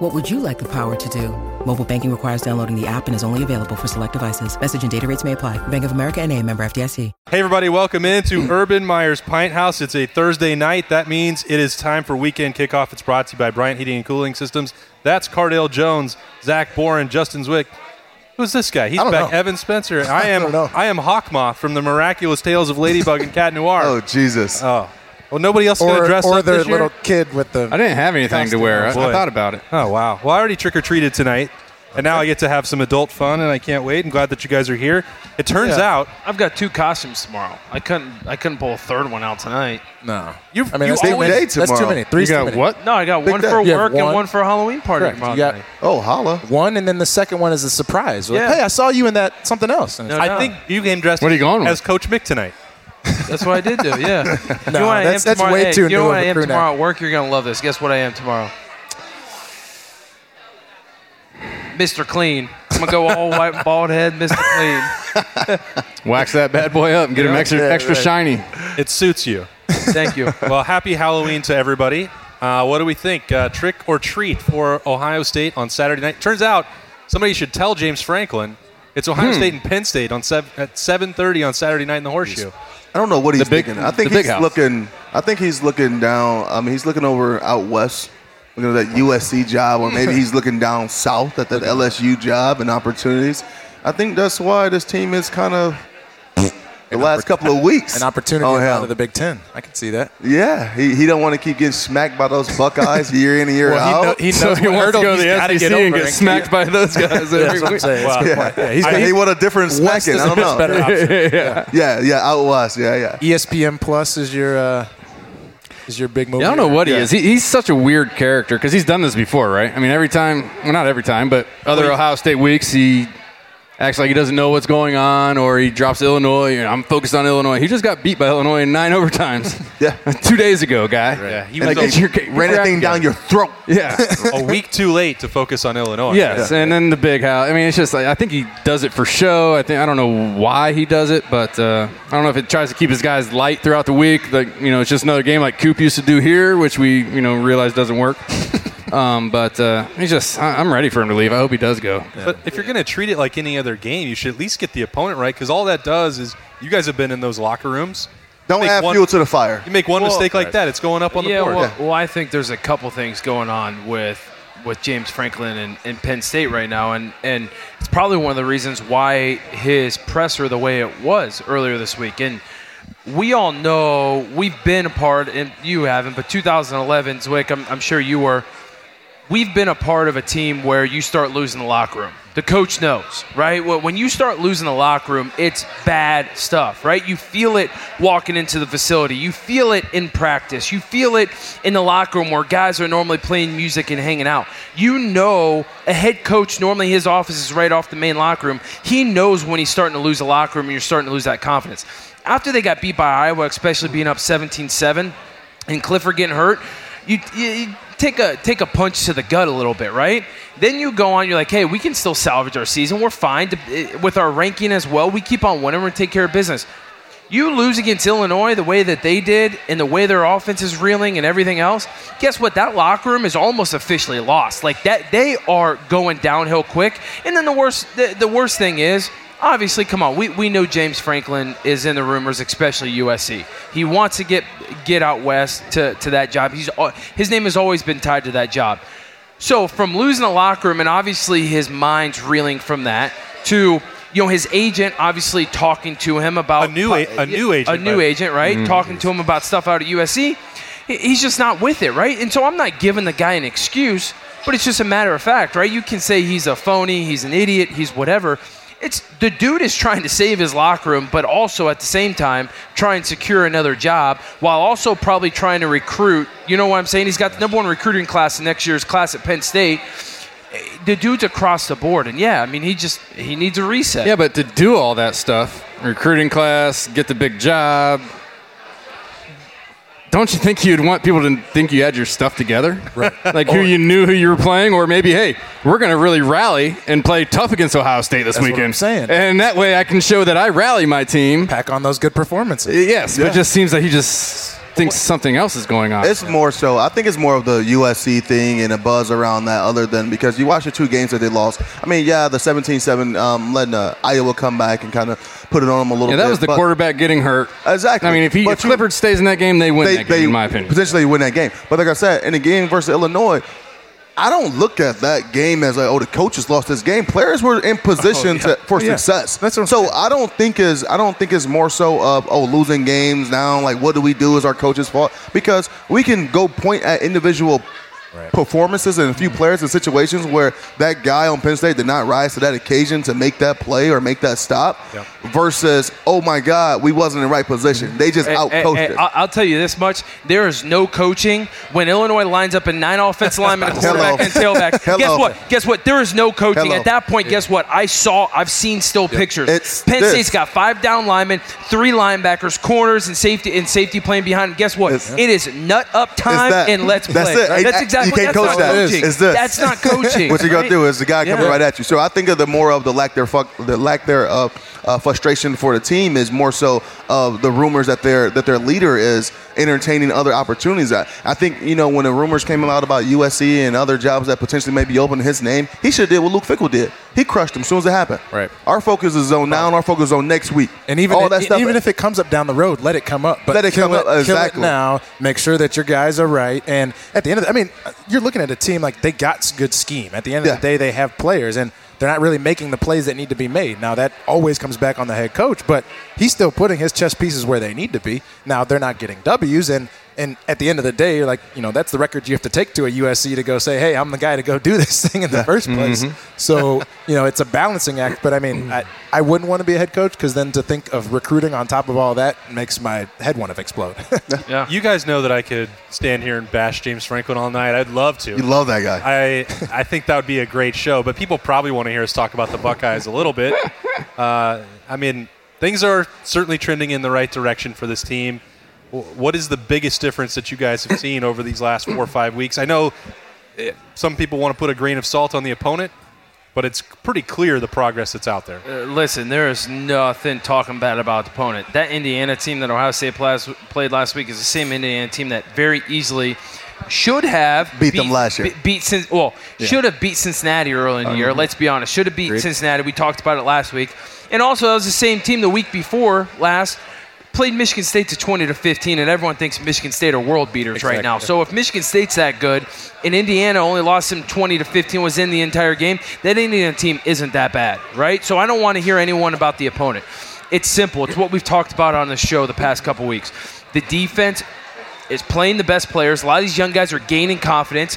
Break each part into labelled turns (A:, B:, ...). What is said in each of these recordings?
A: What would you like the power to do? Mobile banking requires downloading the app and is only available for select devices. Message and data rates may apply. Bank of America and a member FDIC.
B: Hey, everybody, welcome into Urban Meyer's Pint House. It's a Thursday night. That means it is time for weekend kickoff. It's brought to you by Bryant Heating and Cooling Systems. That's Cardale Jones, Zach Boren, Justin Zwick. Who's this guy? He's
C: I don't
B: back.
C: know.
B: Evan Spencer. I am.
C: don't know.
B: I am Hawkmoth from the Miraculous Tales of Ladybug and Cat Noir.
D: Oh Jesus!
B: Oh. Well, nobody else is going to
C: Or,
B: dress
C: or
B: up
C: the
B: this year?
C: little kid with the.
E: I didn't have anything to
C: Costume.
E: wear. I,
B: Oh, boy.
E: I thought about it.
B: Oh wow! Well, I already trick or treated tonight, and now I get to have some adult fun, and I can't wait. I'm glad that you guys are here. It turns
F: Yeah.
B: out
F: I've got two costumes tomorrow. I couldn't I couldn't pull a third one out tonight.
C: No.
B: you.
C: I mean,
B: you
C: that's, too
B: always-
C: many.
D: day
C: that's too
D: tomorrow.
C: many. Three.
E: You
C: too
E: got
C: many.
E: what?
F: No, I got
D: Big
F: one
D: day.
F: for
C: You have
F: work and
C: one.
F: one for a Halloween party
C: Correct.
F: tomorrow
C: You got
F: night.
D: Oh, holla!
C: one, and then the second one is a surprise. Like,
F: Yeah.
C: Hey, I saw you in that something else. And it's
F: No,
B: I think you came dressed
E: What are you going
B: as
E: with?
B: Coach Mick tonight.
F: That's what I did do. Yeah.
C: No,
F: you know what I
C: that's-
F: am
C: that's
F: tomorrow?
C: way
F: Hey,
C: too
F: You know
C: new
F: what
C: of
F: I
C: a
F: am
C: crew now.
F: tomorrow at work? You're gonna love this. Guess what I am tomorrow? Mr. Clean. I'm gonna go all white bald head, Mr. Clean.
E: Wax that bad boy up and get him extra,
C: Yeah,
E: extra
C: right.
E: shiny.
B: It suits you.
F: Thank you.
B: well, happy Halloween to everybody. Uh, what do we think? Uh, trick or treat for Ohio State on Saturday night? Turns out somebody should tell James Franklin it's Ohio State and Penn State on sev- at 7:30 on Saturday night in the Horseshoe.
D: I don't know what he's
E: big-
D: thinking. I think he's
E: house.
D: looking. I think he's looking down. I mean, he's looking over out west, looking at that USC job, or maybe he's looking down south at that LSU job and opportunities. I think that's why this team is kind of the last couple of weeks.
C: an opportunity
D: Oh,
C: out of the Big Ten. I can see that.
D: Yeah, he, he don't want to keep getting smacked by those Buckeyes year in and year
C: Well, he,
D: out.
C: know, he knows
E: So he
C: what
E: wants to go to the
C: gotta
E: SEC
C: get
E: and get
C: and
E: smacked by those guys.
C: Yeah, that's what I'm saying. That's a good point. Yeah, he's
D: I-
C: got
D: he want a different smacking. I don't know.
C: better option.
D: Yeah, yeah, out west. Yeah, yeah.
C: ESPN Plus is your uh, is your big movie.
E: Yeah, I don't know what he
D: Yeah.
E: is. He, he's such a weird character because he's done this before, right? I mean, every time, well, not every time, but other Ohio State weeks, he acts like he doesn't know what's going on or he drops Illinois. You know, I'm focused on Illinois. He just got beat by Illinois in nine overtimes.
D: Yeah.
E: Two days ago, guy.
B: Yeah, he
D: And
B: was
D: they
E: get your- get
D: ran that thing down
E: together.
D: your throat.
E: Yeah.
B: a week too late to focus on Illinois.
E: Yes, and then the big house. I mean, it's just like I think he does it for show. I think I don't know why he does it, but uh, I don't know if it tries to keep his guys light throughout the week. Like you know, it's just another game like Coop used to do here, which we you know realize doesn't work. Um, but uh, he's just I- I'm ready for him to leave. I hope he does go.
B: But if you're going to treat it like any other game, you should at least get the opponent right because all that does is you guys have been in those locker rooms.
D: Don't
B: Make
D: add
B: one-
D: fuel to the fire.
B: You make one
F: Well-
B: mistake like that, it's going up on the
F: yeah,
B: board.
F: well, well, I think there's a couple things going on with with James Franklin and, and Penn State right now, and and it's probably one of the reasons why his presser the way it was earlier this week. And we all know we've been a part, and you haven't, but 2011, Zwick, I'm, I'm sure you were. We've been a part of a team where you start losing the locker room. The coach knows, right? When you start losing the locker room, it's bad stuff, right? You feel it walking into the facility. You feel it in practice. You feel it in the locker room where guys are normally playing music and hanging out. You know, a head coach, normally his office is right off the main locker room. He knows when he's starting to lose the locker room and you're starting to lose that confidence. After they got beat by Iowa, especially being up 17 7, and Clifford getting hurt, you, you take a take a punch to the gut a little bit, right? Then you go on, you're like, hey, we can still salvage our season. We're fine to, eh, with our ranking as well. We keep on winning. Gonna take care of business. You lose against Illinois the way that they did, and the way their offense is reeling, and everything else. Guess what? That locker room is almost officially lost. Like that, they are going downhill quick. And then the worst, the, the worst thing is obviously, come on, we, we know James Franklin is in the rumors, especially USC. He wants to get get out west to, to that job. He's uh, his name has always been tied to that job. So from losing the locker room and obviously his mind's reeling from that to you know his agent obviously talking to him about
B: A new a- a new agent,
F: a new
B: but-
F: agent, right? Mm-hmm. Talking to him about stuff out at USC. He's just not with it, right? And so I'm not giving the guy an excuse, but it's just a matter of fact, right? You can say he's a phony, he's an idiot, he's whatever. It's the dude is trying to save his locker room, but also at the same time try and secure another job while also probably trying to recruit. You know what I'm saying? He's got the number one recruiting class in next year's class at Penn State the dude's across the board, and yeah, I mean, he just he needs a reset.
E: Yeah, but to do all that stuff, recruiting class, get the big job, don't you think you'd want people to think you had your stuff together? Right. Like who you knew who you were playing, or maybe, hey, we're going to really rally and play tough against Ohio State this
G: That's what
E: weekend.
G: I'm saying.
E: And that way I can show that I rally my team.
G: Pack on those good performances.
E: Yes, but it just seems like he just thinks something else is going on.
D: It's more so. I think it's more of the USC thing and a buzz around that, other than because you watch the two games that they lost. I mean, yeah, the 17-7 um, letting uh, Iowa come back and kind of put it on them a little
E: yeah,
D: bit.
E: that was the quarterback getting hurt.
D: Exactly.
E: I mean, if he
D: But
E: if Clifford stays in that game, they win
D: They,
E: that
D: they
E: game, in my opinion.
D: potentially win that game. But like I said, in the game versus Illinois. I don't look at that game as like, oh, the coaches lost this game. Players were in oh, position to, for
G: Yeah.
D: success.
G: That's what I'm
D: so I don't think is I don't think it's more so of oh losing games now. Like what do we do is our coaches' fault because we can go point at individual performances and a few players in situations where that guy on Penn State did not rise to that occasion to make that play or make that stop. Versus oh my God, we wasn't in the right position. They just
F: Hey,
D: out coached it.
F: I'll, I'll tell you this much: there is no coaching when Illinois lines up in nine offensive linemen, a quarterback,
D: Hello.
F: and tailback.
D: Hello.
F: Guess what? Guess what? There is no coaching
D: Hello.
F: at that point. Guess what? I saw, I've seen still pictures.
D: It's
F: Penn
D: this.
F: State's got five down linemen, three linebackers, corners, and safety, and safety playing behind. Guess what?
D: It's-
F: it is nut up time
D: that.
F: and let's
D: That's
F: play.
D: it.
F: That's
D: you
F: exactly.
D: can't
F: that's
D: coach that.
F: Coaching.
D: It's this.
F: That's not coaching.
D: what you're gonna
F: right?
D: do is the guy coming
F: Yeah.
D: right at you. So I think of the more of the lack their fuck the lack their uh, uh, frustration for the team is more so of the rumors that their that their leader is entertaining other opportunities. I, I think you know when the rumors came out about USC and other jobs that potentially may be open in his name, he should have did what Luke Fickell did. He crushed them as soon as it happened.
G: Right.
D: Our focus is on now, and our focus is on next week.
G: And even
D: all
G: if,
D: that stuff.
G: even if it comes up down the road, let it come up. But
D: Let it come up,
G: kill
D: exactly.
G: it now. Make sure that your guys are right. And at the end of the, I mean, you're looking at a team like they got good scheme. At the end of
D: Yeah.
G: the day, they have players, and they're not really making the plays that need to be made. Now that always comes back on the head coach, but he's still putting his chess pieces where they need to be. Now they're not getting W's, and and at the end of the day, you're like you know, that's the record you have to take to a USC to go say, hey, I'm the guy to go do this thing in the first place. So you know, it's a balancing act. But I mean, I, I wouldn't want to be a head coach because then to think of recruiting on top of all that makes my head want to explode.
F: Yeah.
B: You guys know that I could stand here and bash James Franklin all night. I'd love to.
D: you love that guy.
B: I I think that would be a great show, but people probably want to hear us talk about the Buckeyes a little bit. Uh, I mean, things are certainly trending in the right direction for this team. W- What is the biggest difference that you guys have seen over these last four or five weeks? I know eh, some people want to put a grain of salt on the opponent, but it's pretty clear the progress that's out there.
F: Uh, listen, there is nothing talking bad about the opponent. That Indiana team that Ohio State plas- played last week is the same Indiana team that very easily should have
D: Beat them last year.
F: be- Beat Cin- well, should have beat Cincinnati early in the year. Let's be honest, should have beat Cincinnati. We talked about it last week, and also that was the same team the week before last. Played Michigan State to 20 to 15, and everyone thinks Michigan State are world beaters right now. So if Michigan State's that good, and Indiana only lost them 20 to 15, was in the entire game, that Indiana team isn't that bad, right? So I don't want to hear anyone about the opponent. It's simple. It's what we've talked about on the show the past couple weeks. The defense is playing the best players. A lot of these young guys are gaining confidence.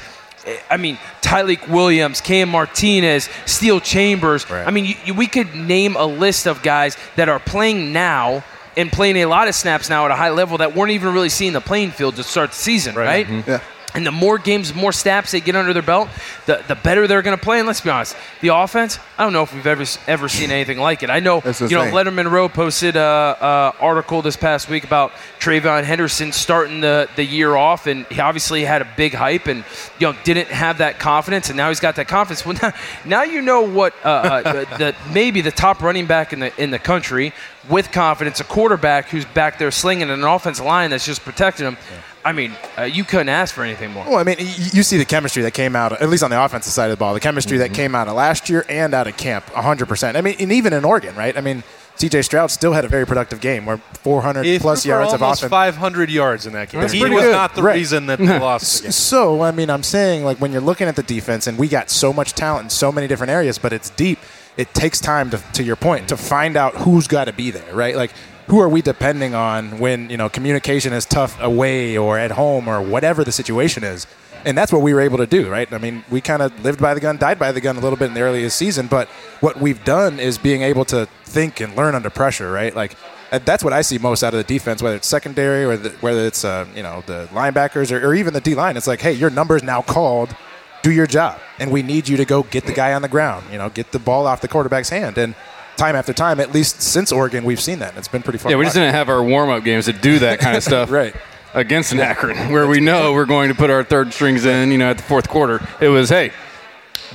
F: I mean, Tyleik Williams, Cam Martinez, Steele Chambers. I mean, you, you, we could name a list of guys that are playing now and playing a lot of snaps now at a high level that weren't even really seeing the playing field to start the season, right? Mm-hmm.
D: Yeah.
F: And the more games, more snaps they get under their belt, the, the better they're going to play. And let's be honest, the offense, I don't know if we've ever ever seen anything like it. I know, you know. Lettermen Row posted a, a article this past week about TreVeyon Henderson starting the, the year off, and he obviously had a big hype and you know didn't have that confidence, and now he's got that confidence. Well, now, now you know what uh, uh, the, maybe the top running back in the in the country with confidence, a quarterback who's back there slinging, and an offensive line that's just protecting him. I mean, uh, you couldn't ask for anything more.
G: Well, I mean, you see the chemistry that came out, at least on the offensive side of the ball, the chemistry
B: Mm-hmm.
G: that came out of last year and out of camp, 100%. I mean, and even in Oregon, right? I mean, CJ Stroud still had a very productive game where 400
B: He
G: plus yards of offense.
B: 500 yards in that game.
G: That's
B: he was
G: good.
B: not the
G: Right.
B: reason that they lost. the game.
G: So, I mean, I'm saying, like, when you're looking at the defense, and we got so much talent in so many different areas, but it's deep, it takes time, to, to your point, to find out who's got to be there, right? Like, who are we depending on when, you know, communication is tough away or at home or whatever the situation is? And that's what we were able to do, right? I mean, we kind of lived by the gun, died by the gun a little bit in the earliest season, but what we've done is being able to think and learn under pressure, right? Like, uh, that's what I see most out of the defense, whether it's secondary or the, whether it's uh, you know the linebackers or, or even the D line. It's like, hey, your number's now called. Do your job, and we need you to go get the guy on the ground. You know, get the ball off the quarterback's hand, and time after time, at least since Oregon, we've seen that. and It's been pretty fun.
E: Yeah, we just didn't have our warm up games to do that kind of stuff.
G: Right.
E: Against an Akron, where we know we're going to put our third strings in, you know, at the fourth quarter. It was, hey,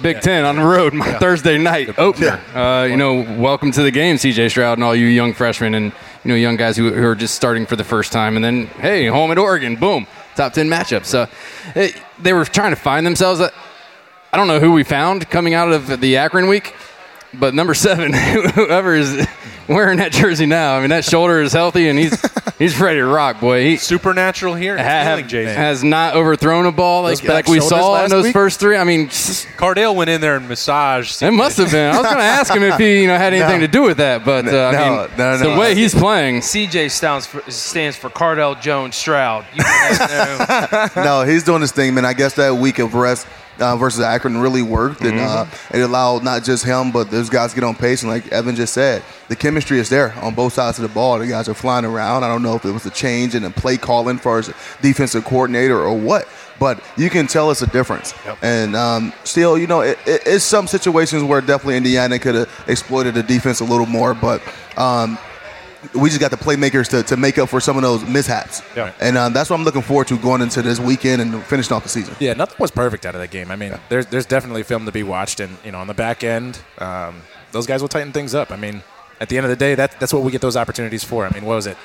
E: Big Ten on the road, my Thursday night opener. Uh, you know, welcome to the game, CJ Stroud, and all you young freshmen and you know young guys who, who are just starting for the first time. And then, hey, home at Oregon, boom, top ten matchup. So it, they were trying to find themselves. I don't know who we found coming out of the Akron week, but number seven, whoever is wearing that jersey now, I mean that shoulder is healthy and he's he's ready to rock, boy. He
B: Supernatural here.
E: ha-
B: Feeling, Jason.
E: has not overthrown a ball like,
G: Those
E: like we saw in those
G: week?
E: first three. I mean, s-
B: Cardale went in there and massaged.
E: it must have been. I was going to ask him if he you know had anything
D: No.
E: to do with that, but uh, I mean,
D: no, no.
E: the way he's playing,
F: CJ stands for, stands for Cardale Jones Stroud. You know.
D: no, he's doing his thing, man. I guess that week of rest uh, versus Akron really worked, and uh, it allowed not just him, but those guys get on pace. And like Evan just said, the chemistry is there on both sides of the ball. The guys are flying around. I don't know if it was a change in the play calling for his defensive coordinator or what. But you can tell it's a difference, and um, still, you know, it, it, it's some situations where definitely Indiana could have exploited the defense a little more. But um, we just got the playmakers to, to make up for some of those mishaps.
B: Yeah.
D: And um, that's what I'm looking forward to going into this weekend and finishing off the season.
G: Yeah, nothing was perfect out of that game. I mean, there's there's definitely film to be watched, and you know, on the back end, um, those guys will tighten things up. I mean, at the end of the day, that that's what we get those opportunities for. I mean, what was it?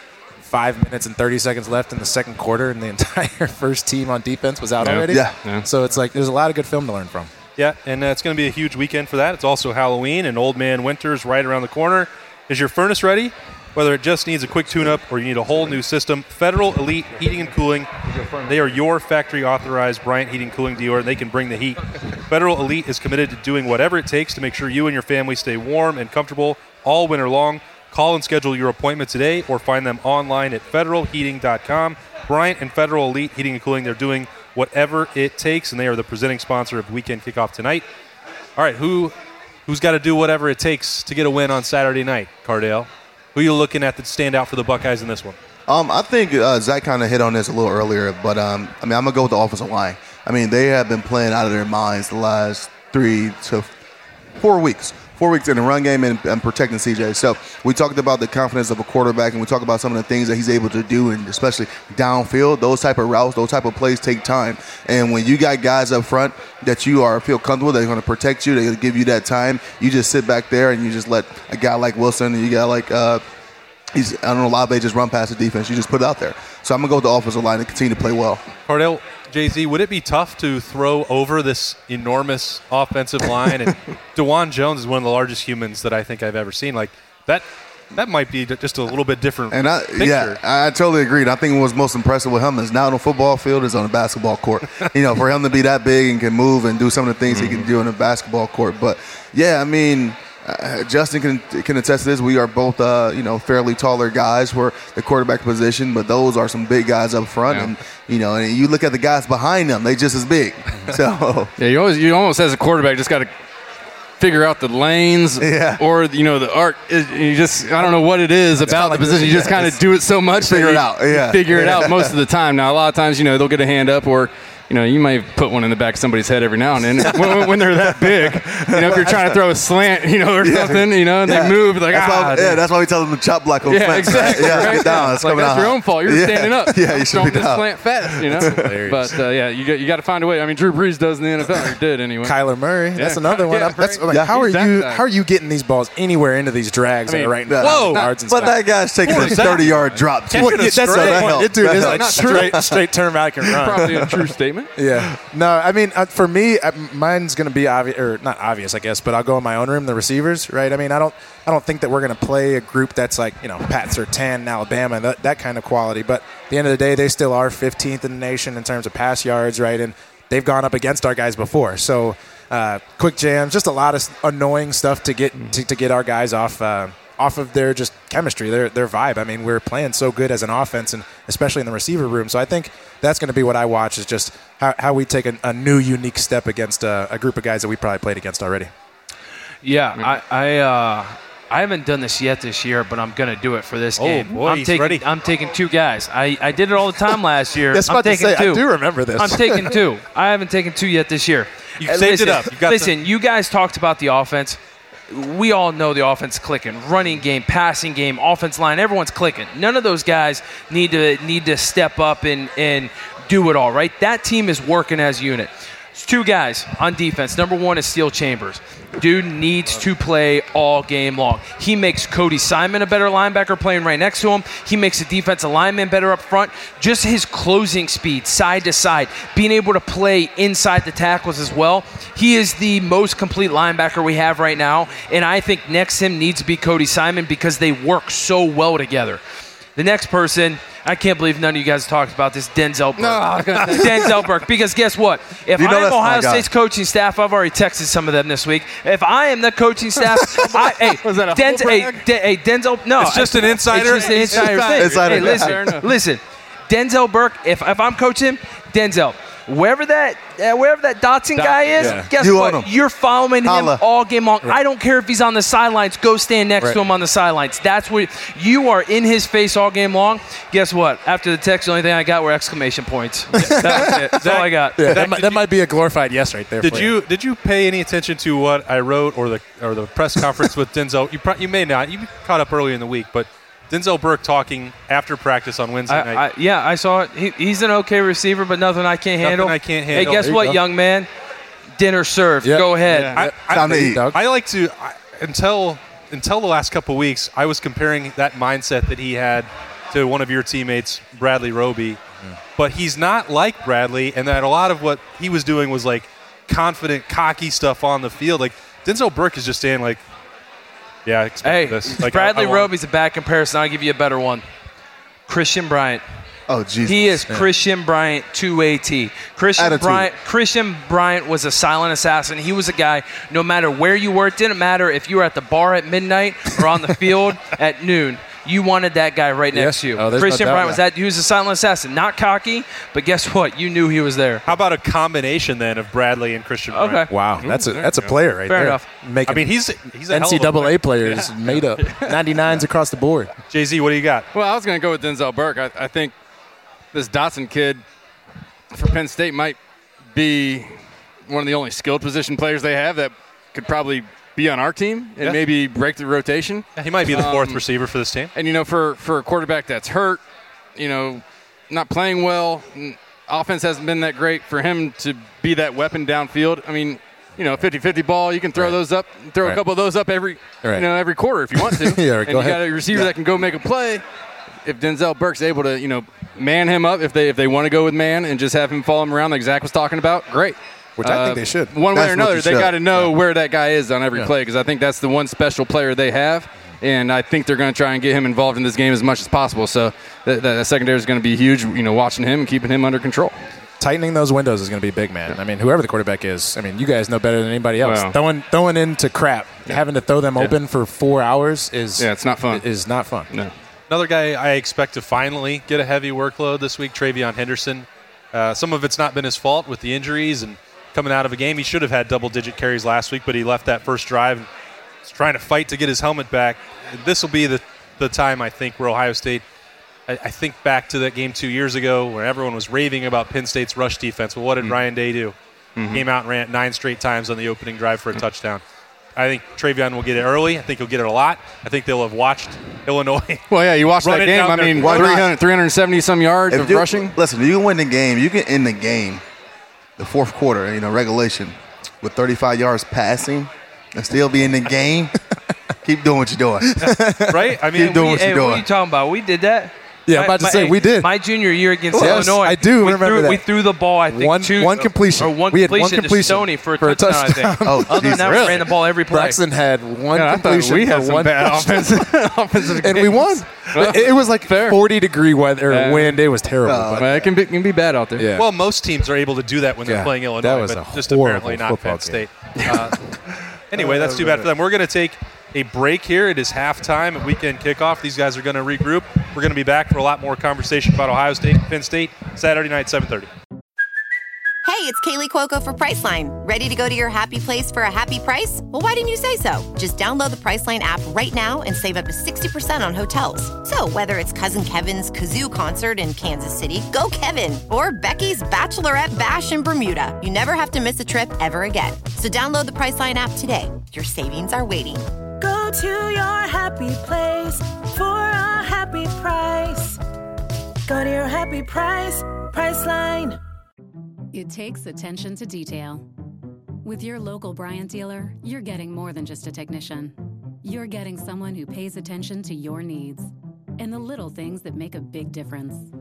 G: Five minutes and 30 seconds left in the second quarter, and the entire first team on defense was out
E: Yeah.
G: already.
D: Yeah.
E: Yeah.
G: So it's like there's a lot of good film to learn from.
B: Yeah, and uh, it's going to be a huge weekend for that. It's also Halloween, and Old Man Winter's right around the corner. Is your furnace ready? Whether it just needs a quick tune-up or you need a whole new system, Federal Elite Heating and Cooling, they are your factory-authorized Bryant Heating and Cooling dealer, and they can bring the heat. Federal Elite is committed to doing whatever it takes to make sure you and your family stay warm and comfortable all winter long. Call and schedule your appointment today or find them online at federalheating.com. Bryant and Federal Elite Heating and Cooling, they're doing whatever it takes, and they are the presenting sponsor of Weekend Kickoff tonight. All right, who who's got to do whatever it takes to get a win on Saturday night, Cardale? Who you looking at that stand out for the Buckeyes in this one?
D: Um, I think uh, Zach kind of hit on this a little earlier, but um, I mean, I'm gonna go with the offensive line. I mean, they have been playing out of their minds the last three to four weeks. Four weeks in the run game and, and protecting CJ. So we talked about the confidence of a quarterback, and we talked about some of the things that he's able to do, and especially downfield. Those type of routes, those type of plays take time. And when you got guys up front that you are feel comfortable, they're going to protect you. They're going to give you that time. You just sit back there and you just let a guy like Wilson, and you got like. Uh, He's, I don't know, Lave just run past the defense. You just put it out there. So I'm going to go with the offensive line and continue to play well.
B: Cardale, Jay Z, would it be tough to throw over this enormous offensive line? And Dawand Jones is one of the largest humans that I think I've ever seen. Like that, that might be just a little bit different.
D: And I,
B: picture.
D: yeah, I totally agreed. I think what's most impressive with him is not on the football field, is on the basketball court. you know, for him to be that big and can move and do some of the things he can mm-hmm. do in the basketball court. But yeah, I mean, uh, Justin can can attest to this. We are both, uh, you know, fairly taller guys for the quarterback position, but those are some big guys up front.
E: Yeah.
D: And you know, and you look at the guys behind them; they just as big. So
E: yeah, you always you almost as a quarterback just got to figure out the lanes
D: Yeah.
E: or you know the arc. It- You just I don't know what it is about the position. You just kind of do it so much that
D: Figure it out, yeah.
E: figure it out most of the time. Now a lot of times you know they'll get a hand up or. You know, you might put one in the back of somebody's head every now and then when, when they're that big. You know, if you're trying to throw a slant, you know, or
D: Yeah.
E: something, you know, and
D: Yeah.
E: they move like
D: that's
E: ah,
D: why, yeah, that's why we tell them to chop block on
E: yeah,
D: slants.
E: exactly.
D: Yeah,
E: right?
D: get down. It's
E: like,
D: coming
E: that's
D: out
E: your own fault. You're
D: Yeah.
E: standing up.
D: Yeah, you should
E: Throwing
D: be
E: this
D: down.
E: slant fast. You know, but uh, yeah, you got, you got to find a way. I mean, Drew Brees does in the NFL. Or did anyway.
G: Kyler Murray, that's another one.
E: Yeah,
G: that's like,
D: Yeah.
G: how are
E: He's that
G: you how are you getting these balls anywhere into these drags
E: I mean,
G: that are right in
D: yeah.
G: front of
B: Whoa.
G: the guards and
D: But that guy's taking a 30 yard drop, too.
B: Catching a
G: that's
B: straight.
G: the
D: That
G: point.
D: helps.
G: It- dude,
D: That
G: it's like
D: helps.
G: straight straight turn back and run.
E: Probably a true statement.
G: Yeah. No, I mean, uh, for me, uh, mine's going to be obvious, or not obvious, I guess, but I'll go in my own room. The receivers, right? I mean, I don't, I don't think that we're going to play a group that's like, you know, Pat Sertan, Alabama, that, that kind of quality. But at the end of the day, they still are 15th in the nation in terms of pass yards, right? And they've gone up against our guys before. So, uh, quick jams, just a lot of annoying stuff to get to, to get our guys off. Off of their just chemistry, their their vibe. I mean, we're playing so good as an offense, and especially in the receiver room. So I think that's going to be what I watch is just how, how we take a, a new, unique step against a, a group of guys that we probably played against already.
F: Yeah, I I, uh, I haven't done this yet this year, but I'm gonna do it for this
B: Oh,
F: game.
B: boy,
F: I'm
B: he's
F: taking
B: ready.
F: I'm taking two guys. I, I did it all the time last year.
G: That's
F: I'm
G: about to
F: taking
G: say, I
F: two.
G: do remember this.
F: I'm taking two. I haven't taken two yet this year.
B: You saved it up. You got
F: listen, you guys talked about the offense. We all know the offense clicking, running game, passing game, offense line. Everyone's clicking. None of those guys need to need to step up and and do it all. Right? That team is working as a unit. It's two guys on defense. Number one is Steele Chambers. Dude needs to play all game long. He makes Cody Simon a better linebacker playing right next to him. He makes the defensive lineman better up front. Just his closing speed, side to side, being able to play inside the tackles as well. He is the most complete linebacker we have right now. And I think next him needs to be Cody Simon because they work so well together. The next person, I can't believe none of you guys talked about this, Denzel Burke. No, Denzel Burke. Because guess what? If
D: You know
F: I'm
D: that's my
F: Ohio
D: guy.
F: State's coaching staff, I've already texted some of them this week. If I am the coaching staff, I, hey,
E: Was that a
F: Denz- hey. De- hey, Denzel, no.
B: It's just an insider.
F: It's just an insider
E: Insider.
F: thing.
D: Insider
F: hey, listen, listen. Denzel Burke, if, if I'm coaching him, Denzel, wherever that uh, wherever that Dotson guy is,
G: yeah.
F: guess
D: You
F: what? You're following
D: Holla.
F: him all game long. I don't care if he's on the sidelines. Go stand next
G: Right.
F: to him on the sidelines. That's what you are in his face all game long. Guess what? After the text, the only thing I got were exclamation points. That's it. That's all I got.
G: Yeah, that, might, that might be a glorified yes right there.
B: Did
G: for
B: you did you pay any attention to what I wrote or the or the press conference with Denzel? You pro- you may not. You caught up early in the week, but Denzel Burke talking after practice on Wednesday night.
F: I, I, yeah, I saw it. He, he's an okay receiver, but nothing I can't
B: Nothing
F: handle.
B: I can't handle.
F: Hey,
G: guess you
F: what,
G: go.
F: young man? Dinner served.
G: Yeah.
F: Go ahead.
G: Yeah.
B: I,
D: Time to
B: I,
D: eat.
G: Doug?
B: I like to I, until until the last couple weeks. I was comparing that mindset that he had to one of your teammates, Bradley Roby, but he's not like Bradley, and that a lot of what he was doing was like confident, cocky stuff on the field. Like Denzel Burke is just saying like, "Yeah, I expect
F: Hey,
B: this." Like,
F: Bradley
B: I, I
F: Roby's a bad comparison. I'll give you a better one. Christian Bryant.
D: Oh, Jesus.
F: He is Christian Bryant to a T. Christian
D: Attitude.
F: Bryant. Christian Bryant was a silent assassin. He was a guy. No matter where you were, it didn't matter if you were at the bar at midnight or on the field at noon. You wanted that guy right next
G: Yes.
F: to you.
G: Oh, there's no
F: Christian Bryant was that. He was a silent assassin, not cocky, but guess what? You knew he was there.
B: How about a combination then of Bradley and Christian? Bryant?
F: Okay.
G: Wow, that's a that's a player right
F: Fair
G: there.
F: enough.
G: Making
B: I mean, he's he's a hell of a
G: NCAA
B: player.
G: players made up 99s across the board.
B: Jay Z, what do you got?
E: Well, I was going to go with Denzel Burke. I, I think this Dotson kid for Penn State might be one of the only skilled position players they have that could probably be on our team and
B: Yeah.
E: maybe break the rotation.
B: He might be the fourth
E: Um,
B: receiver for this team.
E: And you know, for for a quarterback that's hurt, you know, not playing well, offense hasn't been that great for him to be that weapon downfield. I mean, you know, 50-50 ball, you can throw
G: Right.
E: those up, throw a couple of those up every,
G: Right.
E: you know, every quarter if you want to.
G: Yeah,
E: and you
G: ahead.
E: got a receiver that can go make a play. If Denzel Burke's able to, you know, man him up, if they if they want to go with man and just have him follow him around like Zach was talking about, great.
G: Which I
E: Uh,
G: think they should.
E: One way
D: That's
E: or
D: what
E: another,
D: you
E: they
D: should.
E: got to know where that guy is on every
G: Yeah.
E: play because I think that's the one special player they have. And I think they're going to try and get him involved in this game as much as possible. So that, that secondary is going to be huge. You know, watching him and keeping him under control.
G: Tightening those windows is going to be big, man. I mean, whoever the quarterback is, I mean, you guys know better than anybody else.
E: Well.
G: throwing throwing into crap, having to throw them open for four hours is
E: Yeah, it's not fun.
G: Is not fun.
E: No.
B: Another guy I expect to finally get a heavy workload this week, TreVeyon Henderson. Uh, some of it's not been his fault with the injuries and coming out of a game. He should have had double digit carries last week, but he left that first drive and was trying to fight to get his helmet back. This will be the, the time, I think, where Ohio State. I, I think back to that game two years ago where everyone was raving about Penn State's rush defense. Well, what did mm-hmm. Ryan Day do? Mm-hmm. Came out and ran nine straight times on the opening drive for a mm-hmm. touchdown. I think TreVeyon will get it early. I think he'll get it a lot. I think they'll have watched Illinois
E: Well, yeah, you watched that game. I mean, 300, 370 some yards
D: If
E: of
D: you-
E: rushing.
D: Listen, you can win the game, you can end the game, the fourth quarter, you know, regulation, with 35 yards passing and still be in the game. Keep doing what you're doing.
B: right? I mean,
D: Keep doing what
F: hey,
D: you're
F: what
D: doing.
F: are you talking about? We did that.
G: Yeah, I'm about to say, we did.
F: My junior year against
G: Yes,
F: Illinois.
G: I do
F: we
G: remember
F: threw,
G: that.
F: We threw the ball. I think
G: One-
F: two,
G: one completion.
F: or one
G: We had one
F: completion,
G: completion
F: to Stoney for a
G: for a
F: touchdown. I think.
D: Oh,
F: Other than that,
D: Jesus.
F: we ran the ball every play.
G: Braxton had one
E: Yeah, I thought
G: completion
E: we had
G: for
E: some
G: one
E: bad
G: touchdown.
E: offensive, offensive
G: and we won. it, it was like
E: Fair.
G: 40 degree weather
E: Yeah.
G: wind. It was terrible.
D: Uh,
G: but
E: Well, it can be, can be bad out there.
G: yeah.
B: Well, most teams are able to do that when they're
G: Yeah,
B: playing Illinois,
G: that was
B: but
G: a
B: just
G: horrible
B: apparently not Penn State. Uh, anyway, that's too bad for them. We're going to take a break here. It is halftime at weekend kickoff. These guys are going to regroup. We're going to be back for a lot more conversation about Ohio State, and Penn State, Saturday night, 7:30.
H: Hey, it's Kaley Cuoco for Priceline. Ready to go to your happy place for a happy price? Well, why didn't you say so? Just download the Priceline app right now and save up to 60% on hotels. So, whether it's Cousin Kevin's Kazoo concert in Kansas City, go Kevin, or Becky's Bachelorette Bash in Bermuda, you never have to miss a trip ever again. So, download the Priceline app today. Your savings are waiting.
I: Go to your happy place for a happy price. Go to your happy price, Priceline.
J: It takes attention to detail. With your local Bryant dealer, you're getting more than just a technician. You're getting someone who pays attention to your needs and the little things that make a big difference.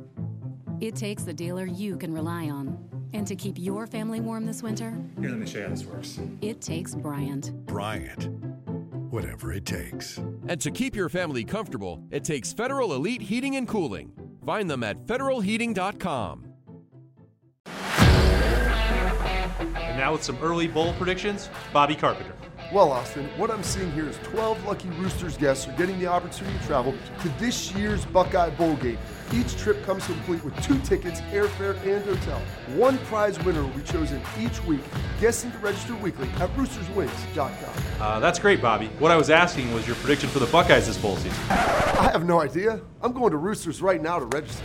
J: It takes a dealer you can rely on. And to keep your family warm this winter,
K: Here, let me show you how this works.
J: it takes Bryant.
K: Bryant. Whatever it takes.
L: And to keep your family comfortable, it takes Federal Elite Heating and Cooling. Find them at federalheating.com.
M: And now with some early bowl predictions, Bobby Carpenter.
N: Well, Austin, what I'm seeing here is 12 lucky Roosters guests are getting the opportunity to travel to this year's Buckeye Bowl game. Each trip comes complete with two tickets, airfare, and hotel. One prize winner will be chosen each week. Guests need to register weekly at roosterswings.com.
M: Uh, that's great, Bobby. What I was asking was your prediction for the Buckeyes this bowl season.
N: I have no idea. I'm going to Roosters right now to register.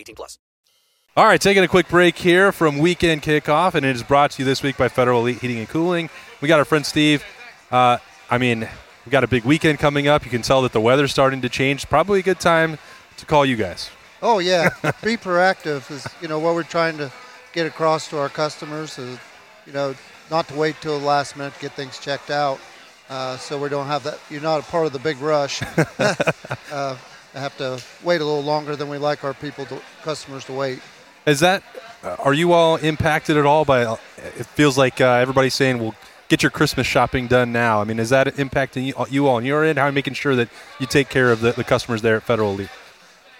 O: 18 plus.
B: All right, taking a quick break here from weekend kickoff, and it is brought to you this week by Federal Elite Heating and Cooling. We got our friend Steve. Uh, I mean, we got a big weekend coming up. You can tell that the weather's starting to change. Probably a good time to call you guys.
P: Oh yeah, be proactive is you know what we're trying to get across to our customers is you know not to wait till the last minute to get things checked out, uh, so we don't have that. You're not a part of the big rush. uh, have to wait a little longer than we like our people to, customers to wait.
B: Is that? Uh, are you all impacted at all by? It feels like uh, everybody's saying, "Well, get your Christmas shopping done now." I mean, is that impacting you, you all on your end? How are you making sure that you take care of the, the customers there at Federal Elite?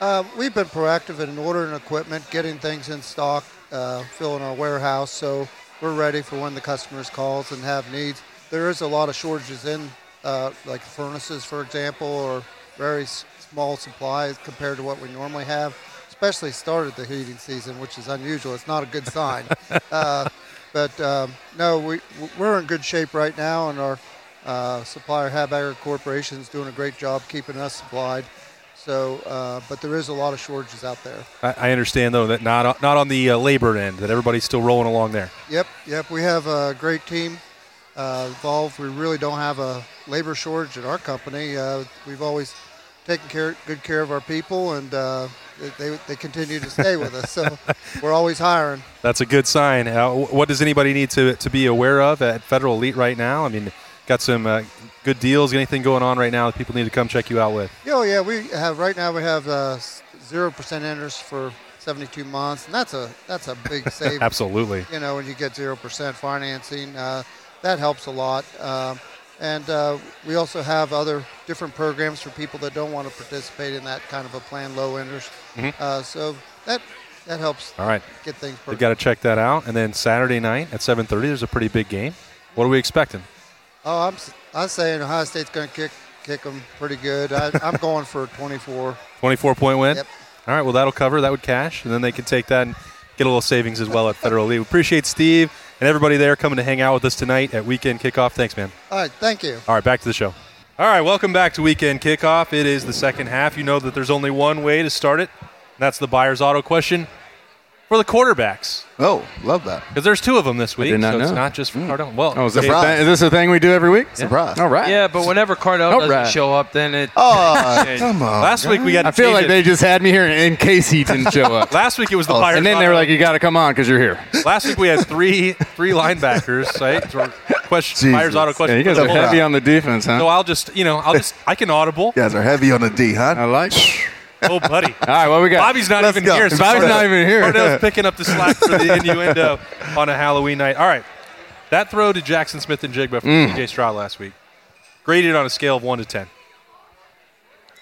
P: Uh, we've been proactive in ordering equipment, getting things in stock, uh, filling our warehouse, so we're ready for when the customers calls and have needs. There is a lot of shortages in, uh, like furnaces, for example, or very s- small supplies compared to what we normally have. Especially started the heating season, which is unusual. It's not a good sign. uh, but um, no, we we're in good shape right now, and our uh, supplier Habegger Corporation is doing a great job keeping us supplied. So, uh, but there is a lot of shortages out there.
B: I, I understand though that not not on the uh, labor end that everybody's still rolling along there.
P: Yep, yep. We have a great team uh, involved. We really don't have a labor shortage at our company. Uh, we've always taken care, good care of our people, and uh, they, they continue to stay with us. So we're always hiring.
B: That's a good sign. Uh, what does anybody need to, to be aware of at Federal Elite right now? I mean, got some uh, good deals. Anything going on right now that people need to come check you out with?
P: Oh yeah, we have right now. We have uh, zero percent interest for 72 months, and that's a that's a big savings.
B: Absolutely.
P: You know, when you get zero percent financing, uh, that helps a lot. And uh, we also have other different programs for people that don't want to participate in that kind of a plan, low interest.
B: Mhm.
P: Uh, so that that helps.
B: All right.
P: Get things.
B: They've got to check that out. And then Saturday night at 7:30, there's a pretty big game. What are we expecting?
P: Oh, I'm I'm saying Ohio State's going to kick kick them pretty good. I, I'm going for 24.
B: 24 point win.
P: Yep.
B: All right. Well, that'll cover. That would cash, and then they can take that and get a little savings as well at Federal Elite. We appreciate Steve and everybody there coming to hang out with us tonight at Weekend Kickoff. Thanks, man.
P: All right, thank you.
B: All right, back to the show. All right, welcome back to Weekend Kickoff. It is the second half. You know that there's only one way to start it, and that's the Byers Auto question for the quarterbacks.
D: Oh, love that.
B: Because there's two of them this week,
E: did not
B: so it's
E: know.
B: not just for hmm. Cardone. Well,
E: Oh, is this, a
B: Surprise.
E: thing, is this a thing we do every week?
D: Surprise.
E: All right.
F: Yeah, but whenever Cardale
E: All
F: doesn't
E: right.
F: show up, then it.
D: Oh,
F: changes.
D: come on.
B: Last week we got.
E: I feel like they just had me here in case he didn't show up.
B: Last week it was the
D: Oh,
B: Byers
E: and then they were like, "You got to come on because you're here."
B: Last week we had three three linebackers, right? Question,
D: Jesus.
B: Byers Auto question.
E: Yeah, you guys are heavy on the defense, huh?
B: So I'll just, you know, I'll just, I can audible.
D: You guys are heavy on the D, huh?
E: I like.
B: Oh, buddy.
E: All right, what we got?
B: Bobby's not
E: Let's
B: even
E: go.
B: here.
E: Bobby's not even here.
B: Cardale's picking up the slack for the innuendo on a Halloween night. All right. That throw to Jaxon Smith-Njigba from
E: Mm.
B: CJ Stroud last week. Graded on a scale of 1 to 10.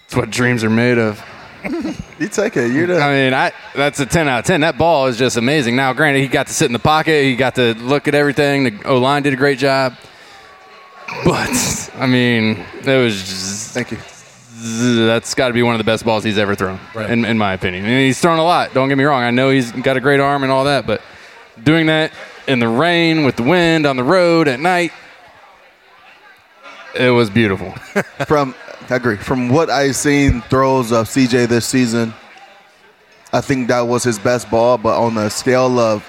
E: That's what dreams are made of.
D: You take it. You're the.
E: I mean, I that's a ten out of ten. That ball is just amazing. Now, granted, he got to sit in the pocket. He got to look at everything. The O line did a great job. But I mean, it was. Just,
D: Thank you.
E: That's got to be one of the best balls he's ever thrown, in, in my opinion. And he's thrown a lot. Don't get me wrong. I know he's got a great arm and all that, but doing that in the rain with the wind on the road at night, it was beautiful.
D: From I agree. From what I've seen throws of CJ this season, I think that was his best ball. But on the scale of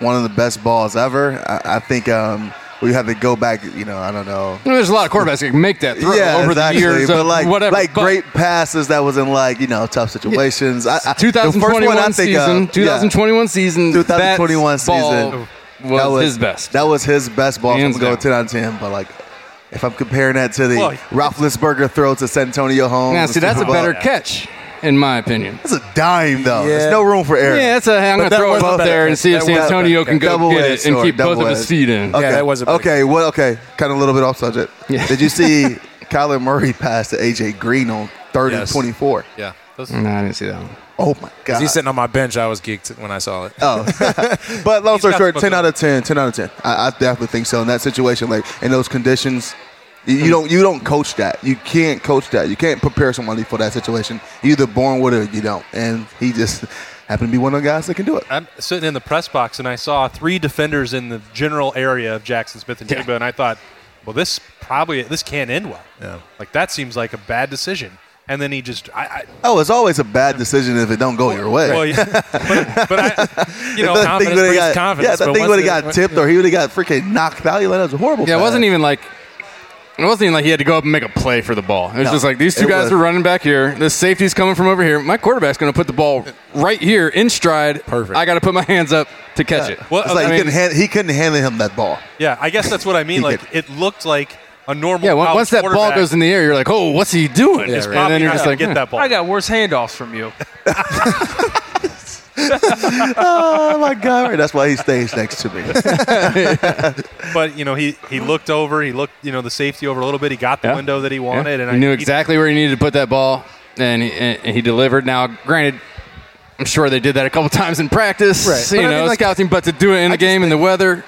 D: one of the best balls ever, I, I think um, we had to go back. You know, I don't know.
E: There's a lot of quarterbacks that can make that throw
D: yeah,
E: over
D: exactly.
E: the years
D: but like,
E: whatever.
D: like
E: but
D: great passes that was in like you know tough situations. I, I, the first
E: 2021
D: one I think
E: season,
D: of,
E: 2021 season,
D: 2021
E: that
D: season
E: ball
D: that
E: was his best.
D: That was his best ball.
E: Hands
D: I'm going
E: down.
D: ten out of ten. But like, if I'm comparing that to the
B: Well,
D: Roethlisberger throw to Santonio Holmes,
E: Now, see, that's a better catch, in my opinion.
D: That's a dime though.
G: Yeah.
D: There's no room for error.
E: Yeah, that's a. I'm going to throw
G: was
E: it
G: a
E: out there and see if
G: That was a
E: Santonio
G: better
E: can go get it and keep both of his feet in.
D: Okay.
G: Yeah, that was a better
D: okay. Well, okay. Kind of a little bit off subject.
E: Yeah.
D: Did you see Kyler Murray pass to AJ Green on third
G: Yes.
D: and 24?
B: Yeah. Those-
E: No, I didn't see that one.
D: Oh my god.
G: He's sitting on my bench. I was geeked when I saw it.
D: Oh, but long story short, ten out of 10, 10 out of ten. I, I definitely think so. In that situation, like in those conditions, you, you don't you don't coach that. You can't coach that. You can't prepare somebody for that situation. You're either born with it or you don't. And he just happened to be one of the guys that can do it.
B: I'm sitting in the press box and I saw three defenders in the general area of Jaxon Smith-Njigba, and I thought, well, this probably this can't end well.
G: Yeah.
B: Like that seems like a bad decision. And then he just, I, I
D: Oh, it's always a bad decision if it don't go your way.
B: well, yeah, but, but I, you know,
D: that thing
G: confidence
D: would've got,
G: confidence,
D: Yeah, that
G: but
D: thing would have got tipped or he would have got freaking knocked out. You're like, that was a horrible.
E: Yeah, it wasn't even like. It wasn't even like he had to go up and make a play for the ball. It was
D: No,
E: just like these two guys
D: was-
E: are running back here. This safety's coming from over here. My quarterback's going to put the ball right here in stride.
G: Perfect.
E: I got to put my hands up to catch it.
B: Well,
D: It's like
E: I
D: he, couldn't hand, he couldn't hand him that ball.
B: yeah, I guess that's what I mean. Like
D: could-
B: it looked like a normal.
E: Yeah, once that ball goes in the air, you're like, oh, what's he doing?
B: is
E: and then you're just like,
B: get
E: hmm.
B: that ball.
F: I got worse handoffs from you.
D: oh my god! That's why he stays next to me.
B: But you know, he he looked over. He looked, you know, the safety over a little bit. He got the
E: Yeah.
B: window that he
E: Yeah.
B: wanted, and
E: he
B: I,
E: knew exactly where he needed to put that ball, and he, and he delivered. Now, granted, I'm sure they did that a couple times in practice,
G: Right.
E: you
G: But I
E: know,
G: mean, like-
E: scouting, but to do it in the game in the weather,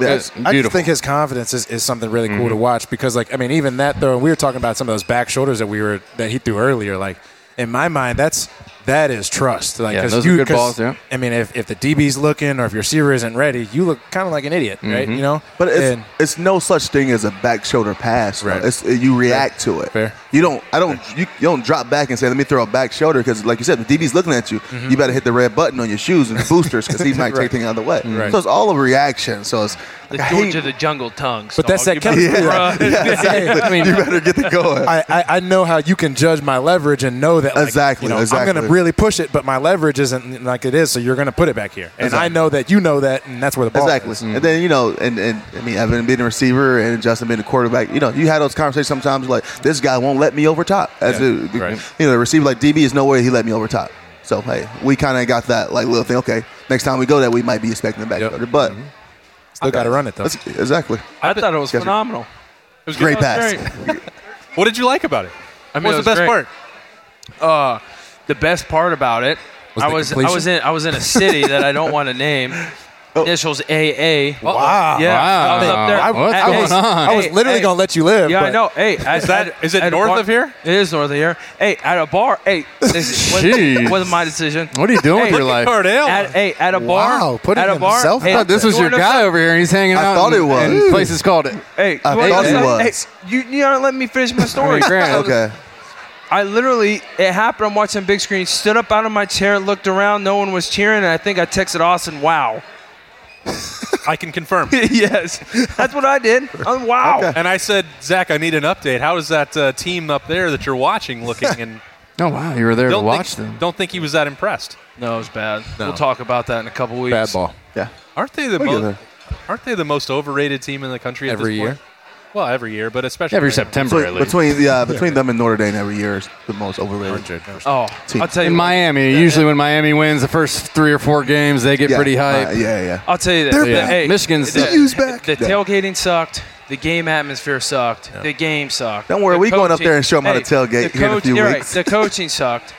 D: Yeah,
G: I just think his confidence is, is something really
E: Mm-hmm.
G: cool to watch because, like, I mean, even that though, we were talking about some of those back shoulders that we were that he threw earlier. Like, in my mind, that's that is trust. Like,
E: Yeah,
G: 'cause
E: those are
G: you,
E: good
G: 'cause,
E: balls, yeah.
G: I mean, if, if the DB's looking or if your receiver isn't ready, you look kind of like an idiot, right?
E: Mm-hmm.
G: You know,
D: But it's,
G: And-
D: it's no such thing as a back shoulder pass.
G: Right.
D: It's, you react to it.
G: Fair.
D: You don't. I don't. You, you don't drop back and say, "Let me throw a back shoulder," because, like you said, the DB's looking at you.
G: Mm-hmm.
D: You better hit the red button on your shoes and boosters because he might take things out of the way.
G: Right.
D: So it's all a reaction. So it's.
F: The
D: like, I hate-
F: the jungle tongue.
G: But that's
F: dog.
G: that
F: You
G: chemistry.
F: run.
D: Yeah, I mean, you better get the going.
G: I, I, I know how you can judge my leverage and know that like,
D: Exactly,
G: you know, I'm going to really push it, but my leverage isn't like it is, so you're going to put it back here. And I know that you know that, and that's where the ball
D: Exactly.
G: is.
D: And then, you know, and, and I mean, Evan being a receiver and Justin being a quarterback, you know, you had those conversations sometimes like, this guy won't let me over top. As
G: Yeah,
D: a,
G: right.
D: You know, a receiver like DB is no way he let me over top. So, hey, we kind of got that like little thing. Okay, next time we go there, we might be expecting the back
G: Yep.
D: shoulder. But
G: Still got to run it though.
D: that's, exactly.
F: I thought it was
D: Yes,
F: phenomenal.
B: it was
D: Great
B: good.
D: pass.
F: Great.
B: What did you like about it?
F: I mean,
B: what
F: it
B: was the best
F: great.
B: part?
F: Uh, the best part about it,
G: Was
F: I
G: the
F: was I was in I was in a city that I don't want to name. Oh. Initials AA.
G: Wow.
F: Yeah,
E: Wow.
F: I was up there.
E: I- what's
F: Hey,
E: going
F: hey,
E: on?
G: I was literally
F: hey.
G: going to let you live.
F: Yeah, I know. Hey,
B: Is that is it north of here?
F: It is north of here. Hey, at a bar. Hey, this
E: Jeez.
F: was my decision.
E: What are you doing
F: Hey,
E: with your life?
B: Cardale.
F: At, hey, at a bar.
G: Wow, putting
F: at a bar.
G: himself
F: hey,
E: I thought this was your guy over here, and he's hanging
D: I
E: out.
D: I thought
E: in,
D: it was.
E: in places called it.
F: Hey,
D: I thought he was.
F: Hey, you you don't let me finish my story.
E: Grant.
D: Okay.
F: I literally, it happened. I'm watching big screen. Stood up out of my chair, looked around. No one was cheering, and I think I texted Austin, "Wow."
B: I can confirm.
F: yes, that's what I did. I'm, wow.
D: Okay.
B: And I said, Zach, I need an update. How is that uh, team up there that you're watching looking? And
E: Oh wow, you were there to
B: don't
E: watch
B: think,
E: them.
B: don't think he was that impressed.
F: No, it was bad.
G: No.
F: We'll talk about that in a couple weeks.
G: Bad ball.
D: Yeah.
B: Aren't they the
D: Look at
B: most?
D: that.
B: Aren't they the most overrated team in the country at
G: Every
B: this
G: year.
B: point? Well, every year, but especially
E: Every
B: right now.
E: September, at
D: Between,
E: least.
D: between yeah, between them and Notre Dame every year is the most overrated.
F: Oh,
D: team.
F: I'll tell you
E: in
F: what.
E: Miami, usually when Miami wins the first three or four games, they get
D: Yeah,
E: pretty hype.
D: uh, yeah, yeah.
F: I'll tell you this.
E: They're
F: the-
E: back.
F: hey,
E: Michigan's-
F: the,
E: They're
D: back.
F: The
D: Yeah.
F: tailgating sucked. The game atmosphere sucked. The game sucked.
D: Don't worry,
F: The
D: we going up there and show 'em how to tailgate
F: the
D: here in a few
F: you're right, the coaching sucked.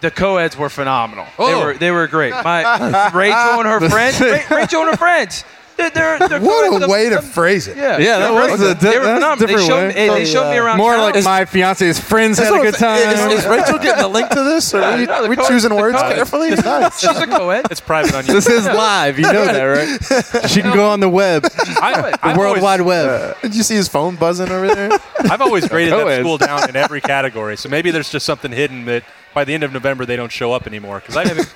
F: The co-eds were phenomenal. They
E: Oh.
F: were they were great. My Rachel and her friends. Rachel and her friends. They're, they're, they're
G: What a way to phrase it.
F: Yeah,
E: Yeah, that
F: they're
E: was a di-
F: they were
E: that's a
F: phenomenal. They
E: different
F: showed,
E: way.
F: me, hey, they
G: So,
F: showed me
G: uh,
F: around
E: More
F: town.
E: like my fiance's friends had a good time.
G: Is, is Rachel getting the link to this? Or are we,
F: Yeah, the
G: we
F: co-
G: choosing
F: the
G: words
F: co-
G: carefully? Nice.
F: She's a co-ed.
B: It's private on you.
E: this is live. You know that, right? She can go on the web, the
B: I've
E: World Wide Web.
G: Did you see his phone buzzing over there?
B: I've always graded that school down in every category. So maybe there's just something hidden that by the end of November they don't show up anymore. Because I've,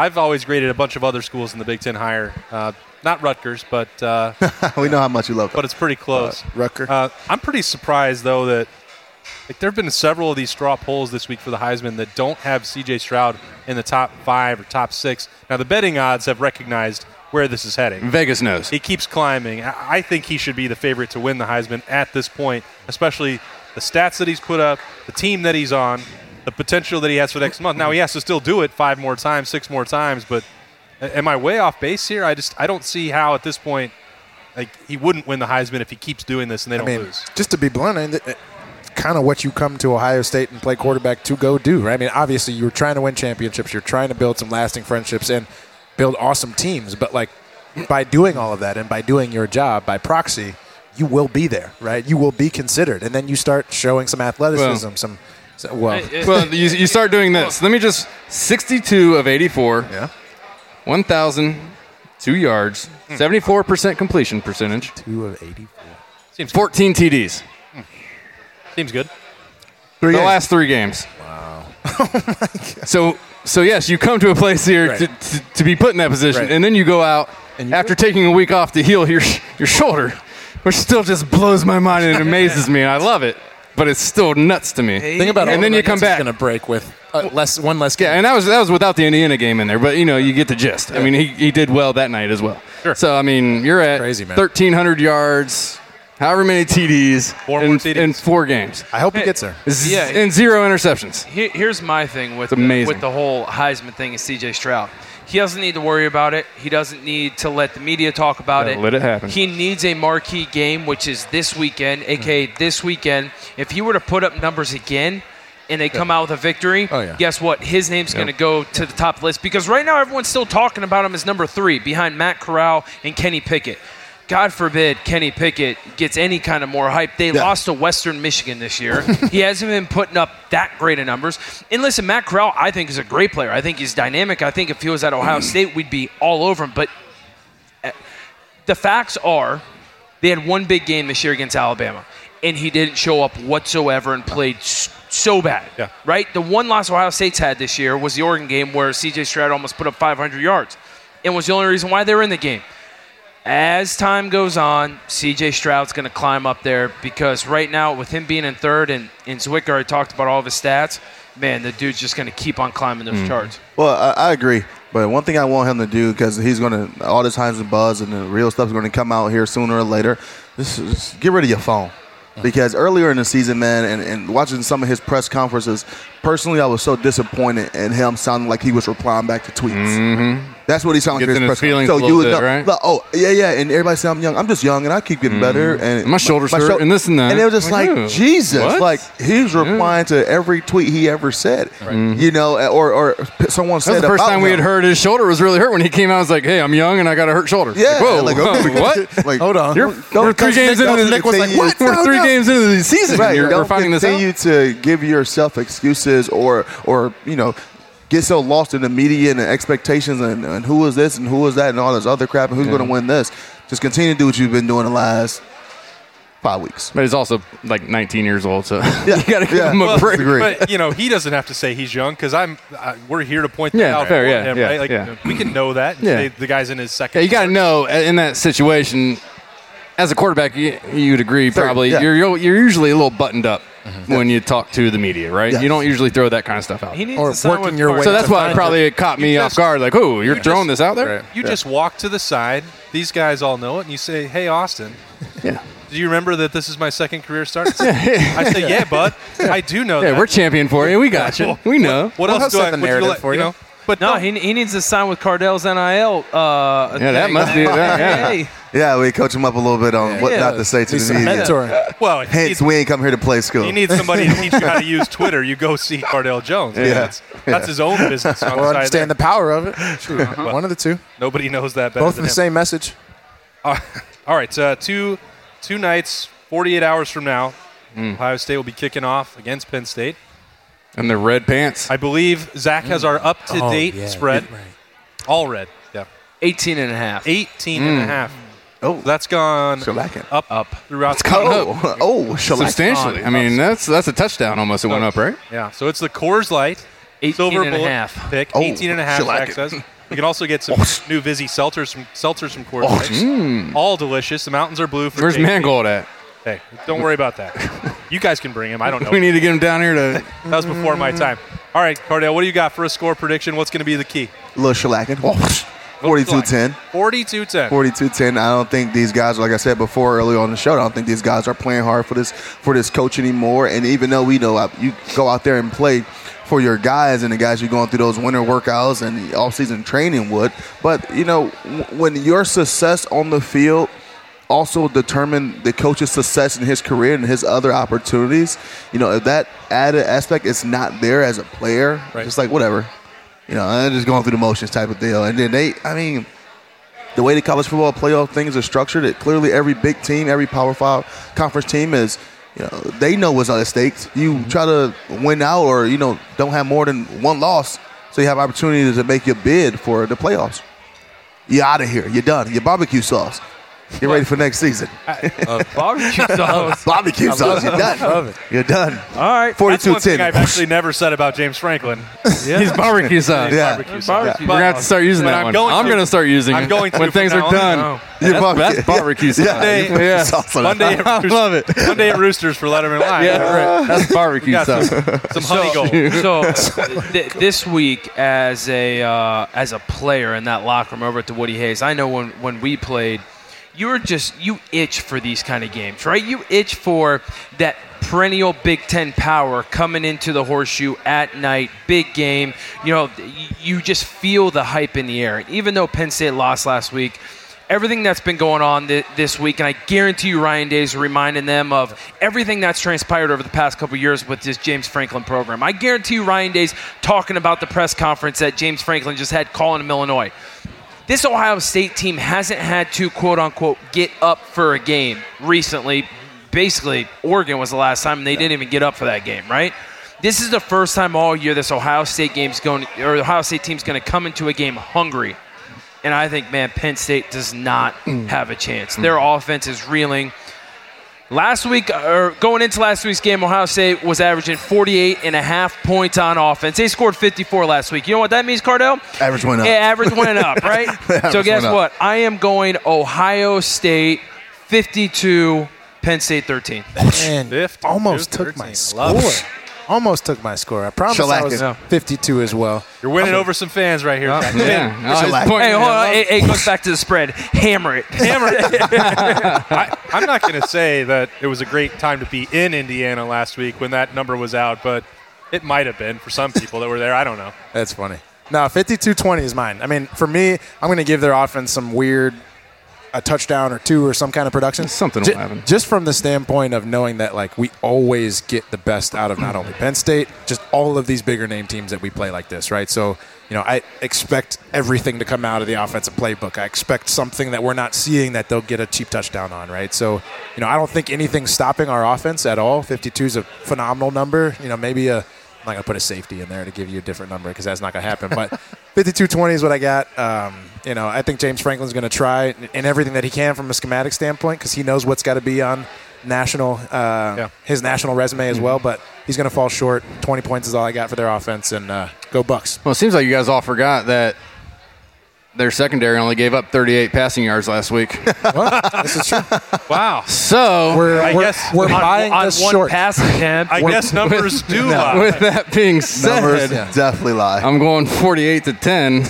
B: I've always graded a bunch of other schools in the Big Ten higher. Uh, not Rutgers, but uh,
D: we know how much you love them.
B: but it's pretty close.
G: Rucker.
B: Uh, I'm pretty surprised though that like there have been several of these straw polls this week for the Heisman that don't have C.J. Stroud in the top five or top six. Now the betting odds have recognized where this is heading.
E: Vegas knows.
B: He keeps climbing. I I think he should be the favorite to win the Heisman at this point, especially the stats that he's put up, the team that he's on, the potential that he has for next month. Now he has to still do it five more times, six more times, but am I way off base here? I just I don't see how at this point like he wouldn't win the Heisman if he keeps doing this and they don't
G: mean,
B: lose.
G: just to be blunt, I kind of what you come to Ohio State and play quarterback to go do, right? I mean, obviously you're trying to win championships, you're trying to build some lasting friendships and build awesome teams, but like by doing all of that and by doing your job by proxy, you will be there, right? You will be considered, and then you start showing some athleticism,
E: Well-
G: some. So- Well,
F: Hey,
E: Well, you, you start doing this. Let me just 62 of 84,
G: yeah,
E: 1,002 yards, hmm. 74% completion percentage,
G: two of 84.
B: Seems
E: 14 TDs. Hmm.
B: seems good.
E: the last three games. Wow. Oh so, so yes, you come to a place here
G: Right.
E: to, to, to be put in that position,
G: Right.
E: and then you go out
G: And you-
E: after taking a week off to heal your your shoulder, which still just blows my mind and amazes me, and I love it. But it's still nuts to me.
G: Think about it.
E: and
G: all
E: then
G: the
E: you come
G: nuggets he's
E: back.
G: going to break with uh, less one less game.
E: Yeah, and that was that was without the Indiana game in there, but you know you get the gist. I mean, he, he did well that night as well.
B: Sure.
E: So I mean, you're at
G: Crazy, man.
E: 1,300 yards, however many TDs,
B: Four
E: in,
B: TDs.
E: in four games,
G: I hope he gets there.
E: Z-
F: Yeah.
E: and zero interceptions.
F: Here, here's my thing with
E: It's amazing.
F: The, with the whole Heisman thing is CJ Stroud. He doesn't need to worry about it. He doesn't need to let the media talk about
E: Yeah,
F: it.
E: let it happen.
F: He needs a marquee game, which is this weekend, aka mm-hmm. this weekend. If he were to put up numbers again and they come out with a victory,
G: Oh, yeah.
F: guess what? His name's going to go to the top of the list because right now everyone's still talking about him as number three behind Matt Corral and Kenny Pickett. God forbid Kenny Pickett gets any kind of more hype. They
D: Yeah.
F: lost to Western Michigan this year. he hasn't been putting up that great of numbers. And listen, Matt Corral, I think, is a great player. I think he's dynamic. I think if he was at Ohio State, we'd be all over him. But uh, the facts are they had one big game this year against Alabama, and he didn't show up whatsoever and played so bad.
B: Yeah.
F: Right? The one loss Ohio State's had this year was the Oregon game where CJ Stroud almost put up 500 yards and was the only reason why they were in the game. As time goes on, CJ Stroud's going to climb up there because right now, with him being in third and, and Zwicker already talked about all of his stats, man, the dude's just going to keep on climbing those mm-hmm. charts.
D: Well, I, I agree. But one thing I want him to do, because he's going to, all this times and buzz and the real stuff's going to come out here sooner or later, this is get rid of your phone. Because earlier in the season, man, and, and watching some of his press conferences, personally, I was so disappointed in him sounding like he was replying back to tweets. Mm-hmm. That's what he sounded
E: Gets
D: like.
E: in
D: his
E: his feelings
D: So
E: a
D: you
E: bit,
D: know,
E: right?
D: like, oh yeah, yeah, and everybody say I'm young. I'm just young, and I keep getting mm-hmm. better. And
E: My shoulders hurt
D: shou-
E: and this and that.
D: And they were just
E: Like,
D: like, Jesus,
E: what?
D: like he's replying to every tweet he ever said. You know, or or someone
E: That
D: said
E: was the first
D: about
E: time we
D: him.
E: had heard his shoulder was really hurt when he came out. I was like, "Hey, I'm young and I got a hurt shoulder."
D: Yeah,
E: Like, whoa,
D: like, okay.
E: what?
D: Like,
G: Hold on.
E: You're, we're three games into the
G: Nick was like, "What?
E: We're three games into the season.
D: Right.
E: you're,
D: Don't
E: we're finding this out.
D: continue to give yourself excuses or or you know get so lost in the media and the expectations and, and who is this and who is that and all this other crap and who's going to win this. Just continue to do what you've been doing the last five weeks.
E: But he's also like 19 years old, so yeah. you got to give
D: Yeah.
E: him a
D: Well,
E: break.
D: agree.
B: But you know, he doesn't have to say he's young because I'm. I, we're here to point that
E: Yeah,
B: out
E: fair, yeah,
B: him,
E: yeah,
B: right? Like
E: yeah.
B: we can know that. and
E: Yeah.
B: say the guy's in his second.
E: Yeah, you got to know uh, in that situation, as a quarterback, you, you'd agree
D: Sure,
E: probably
D: yeah.
E: you're you're usually a little buttoned up when you talk to the media, right?
D: Yeah.
E: You don't usually throw that kind of stuff out.
F: He needs
G: Or
F: to
G: working your way
E: So that's why it probably it caught me
B: You
E: off guard. Like, oh, you're
B: you
E: throwing
B: just-
E: this out there?
G: Right.
B: You just walk to the side. These guys all know it, and you say, "Hey, Austin,
E: Yeah.
B: Do you remember that this is my second career start? I say, yeah, bud. I do know
E: Yeah,
B: that.
E: we're champion for you. We got you. We know.
B: What else do I? would you like- you know? But
F: no, he, he needs to sign with Cardale's NIL. Uh,
E: Yeah, that must be that, yeah.
F: Hey.
D: Yeah, we coach him up a little bit on what
F: Yeah.
D: not to say to
B: Need
D: the
B: some
D: media.
B: mentoring. Well, he
D: hence
B: needs-
D: we ain't come here to play school.
B: You need somebody to teach you how to use Twitter. You go see Cardale Jones.
D: Yeah.
B: That's, that's his own business. On
G: Or
B: the side
G: understand
B: there.
G: the power of it. Shoot,
B: Uh-huh.
G: One of the two.
B: Nobody knows that better
G: Both
B: than
G: in the
B: him.
G: same message.
B: Uh, all right, uh, two two nights, 48 hours from now, Ohio State will be kicking off against Penn State.
E: And the red pants.
B: I believe Zach has our up to date
F: Oh, yeah,
B: spread.
F: right.
B: All red. Yeah.
F: 18 and a half.
B: 18 and a
F: Mm.
B: half. Oh, that's gone up
F: up
B: throughout the
D: Oh, oh,
E: substantially. I mean, that's that's a touchdown almost. It went up, right?
B: Yeah, so it's the Coors Light
F: 18
B: silver
F: and a
B: bullet
F: half.
B: pick.
E: Oh,
B: 18 and a half, Zach
E: shellac.
B: says. We can also get some new Vizzy seltzers from seltzers from Coors
E: Oh,
B: Light.
E: mm.
B: All delicious. The mountains are blue for
E: Where's
B: JT.
E: Mangold at?
B: Hey, don't worry about that. You guys can bring him. I don't know.
E: We need to get him down here to.
B: That was before my time. All right, Cardale, what do you got for a score prediction? What's going to be the key?
D: A little shellacking. 42-10.
B: 42-10.
D: 42-10. I don't think these guys, like I said before earlier on the show, I don't think these guys are playing hard for this for this coach anymore. And even though we know uh, you go out there and play for your guys and the guys you're going through those winter workouts and the off-season training would, but you know when your success on the field also determine the coach's success in his career and his other opportunities. You know, if that added aspect is not there as a player, just like whatever. You know, I'm just going through the motions type of deal. And then they, I mean, the way the college football playoff things are structured, it clearly every big team, every Power Five conference team is, you know, they know what's at stake. You mm-hmm. try to win out, or you know, don't have more than one loss, so you have opportunities to make your bid for the playoffs. You're out of here. You're done. Your barbecue sauce. Get ready for next season.
F: barbecue sauce.
D: barbecue sauce. You're done.
B: Love it.
D: You're done.
F: All right.
B: That's one
D: 42-10.
B: thing I've actually never said about James Franklin.
E: He's barbecue sauce. Yeah.
B: barbecue sauce.
E: Barbecue. We're gonna have to start using
B: But
E: that
B: I'm
E: one.
B: Going
E: I'm
B: to.
E: gonna start using
B: I'm
E: it
B: going to
E: when
B: from
E: things are
B: now on.
E: done.
B: Oh.
E: That's, that's barbecue sauce.
B: Monday,
E: Yeah.
B: Monday, at
E: I
B: Roosters,
E: love it.
B: Monday at Roosters for Lettermen Live.
E: Yeah, right. That's barbecue
B: We got
E: sauce.
B: Some, some honey gold.
F: so th- this week, as a uh, as a player in that locker room over at the Woody Hayes, I know when when we played, you were just you itch for these kind of games, right? You itch for that perennial Big Ten power coming into the horseshoe at night, big game. You know, you just feel the hype in the air. Even though Penn State lost last week. Everything that's been going on thi- this week, and I guarantee you, Ryan Days reminding them of everything that's transpired over the past couple years with this James Franklin program. I guarantee you, Ryan Days talking about the press conference that James Franklin just had calling him Illinois. This Ohio State team hasn't had to quote unquote get up for a game recently. Basically, Oregon was the last time and they didn't even get up for that game, right? This is the first time all year this Ohio State game's going or the Ohio State team's going to come into a game hungry. And I think, man, Penn State does not mm. have a chance. Their mm. offense is reeling. Last week, or going into last week's game, Ohio State was averaging 48 and a half points on offense. They scored 54 last week. You know what that means, Cardale?
D: Average went up.
F: Yeah, average went up, right? So guess what? I am going Ohio State 52, Penn State 13.
G: Man, almost took my score. Almost took my score. I promise I was
B: Shellacking.
G: 52 as well.
B: You're winning over some fans right here. Zach.
F: Hey, hold on. It, it goes back to the spread. Hammer it.
B: Hammer it. I, I'm not going to say that it was a great time to be in Indiana last week when that number was out, but it might have been for some people that were there. I don't know.
G: That's funny. No, 52-20 is mine. I mean, for me, I'm going to give their offense some weird a touchdown or two or some kind of production.
E: Something
G: Ju-
E: will happen.
G: Just from the standpoint of knowing that like we always get the best out of not only Penn State, just all of these bigger name teams that we play like this, right? So, you know, I expect everything to come out of the offensive playbook. I expect something that we're not seeing that they'll get a cheap touchdown on, right? So, you know, I don't think anything's stopping our offense at all. 52 is a phenomenal number. You know, maybe a I'm not going to put a safety in there to give you a different number because that's not going to happen. But 52-20 is what I got. Um, you know, I think James Franklin's going to try in everything that he can from a schematic standpoint because he knows what's got to be on national uh, his national resume as well. But he's going to fall short. 20 points is all I got for their offense, and uh, go Bucks.
E: Well, it seems like you guys all forgot that their secondary only gave up 38 passing yards last week.
G: this is true.
B: Wow.
E: So
G: We're-
B: I
G: we're-
B: guess
G: we're
B: on-
G: buying
B: on
G: this
B: one
G: short.
F: pass attempt.
B: I guess numbers do
E: with,
B: lie.
E: with that being said,
D: Numbers definitely lie.
E: I'm going 48 to 10.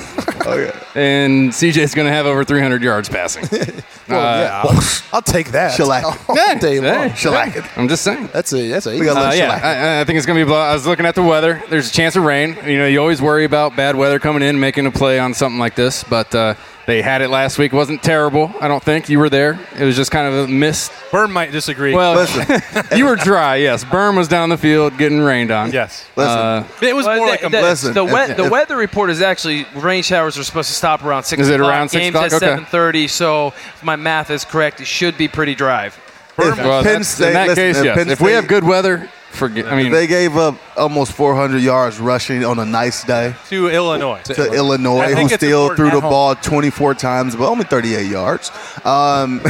D: Oh yeah.
E: and CJ's going to have over 300 yards passing.
G: Well,
E: Uh,
G: yeah, I'll, I'll take that.
D: Shellac.
G: all day long.
E: Hey, I'm just saying.
G: That's a that's a.
D: We got a
E: Uh, yeah. I, I think it's going to be. a. I was looking at the weather. There's a chance of rain. You know, you always worry about bad weather coming in, making a play on something like this. But uh, they had it last week. wasn't terrible. I don't think you were there. It was just kind of a miss.
B: Burn might disagree.
E: Well, you were dry. Yes, Berm was down the field getting rained on.
B: yes.
E: Uh,
B: It was
F: Well,
B: more
F: the,
B: like a
F: the,
D: Listen,
F: the, we-
D: if-
F: the weather report is actually rain showers are supposed to stop around six.
E: Is it
F: o'clock.
E: around 6
F: Games
E: o'clock?
F: at
E: Okay.
F: seven thirty. So if my math is correct, it should be pretty dry.
D: If
E: well,
D: Penn State-
E: in that
D: listen,
E: case,
D: if
E: yes.
D: Penn
E: If we have good weather, forget. I mean,
D: they gave up almost 400 yards rushing on a nice day
B: to Illinois.
D: to Illinois,
B: I
D: who still threw the
B: home.
D: ball 24 times, but only 38 yards. Um,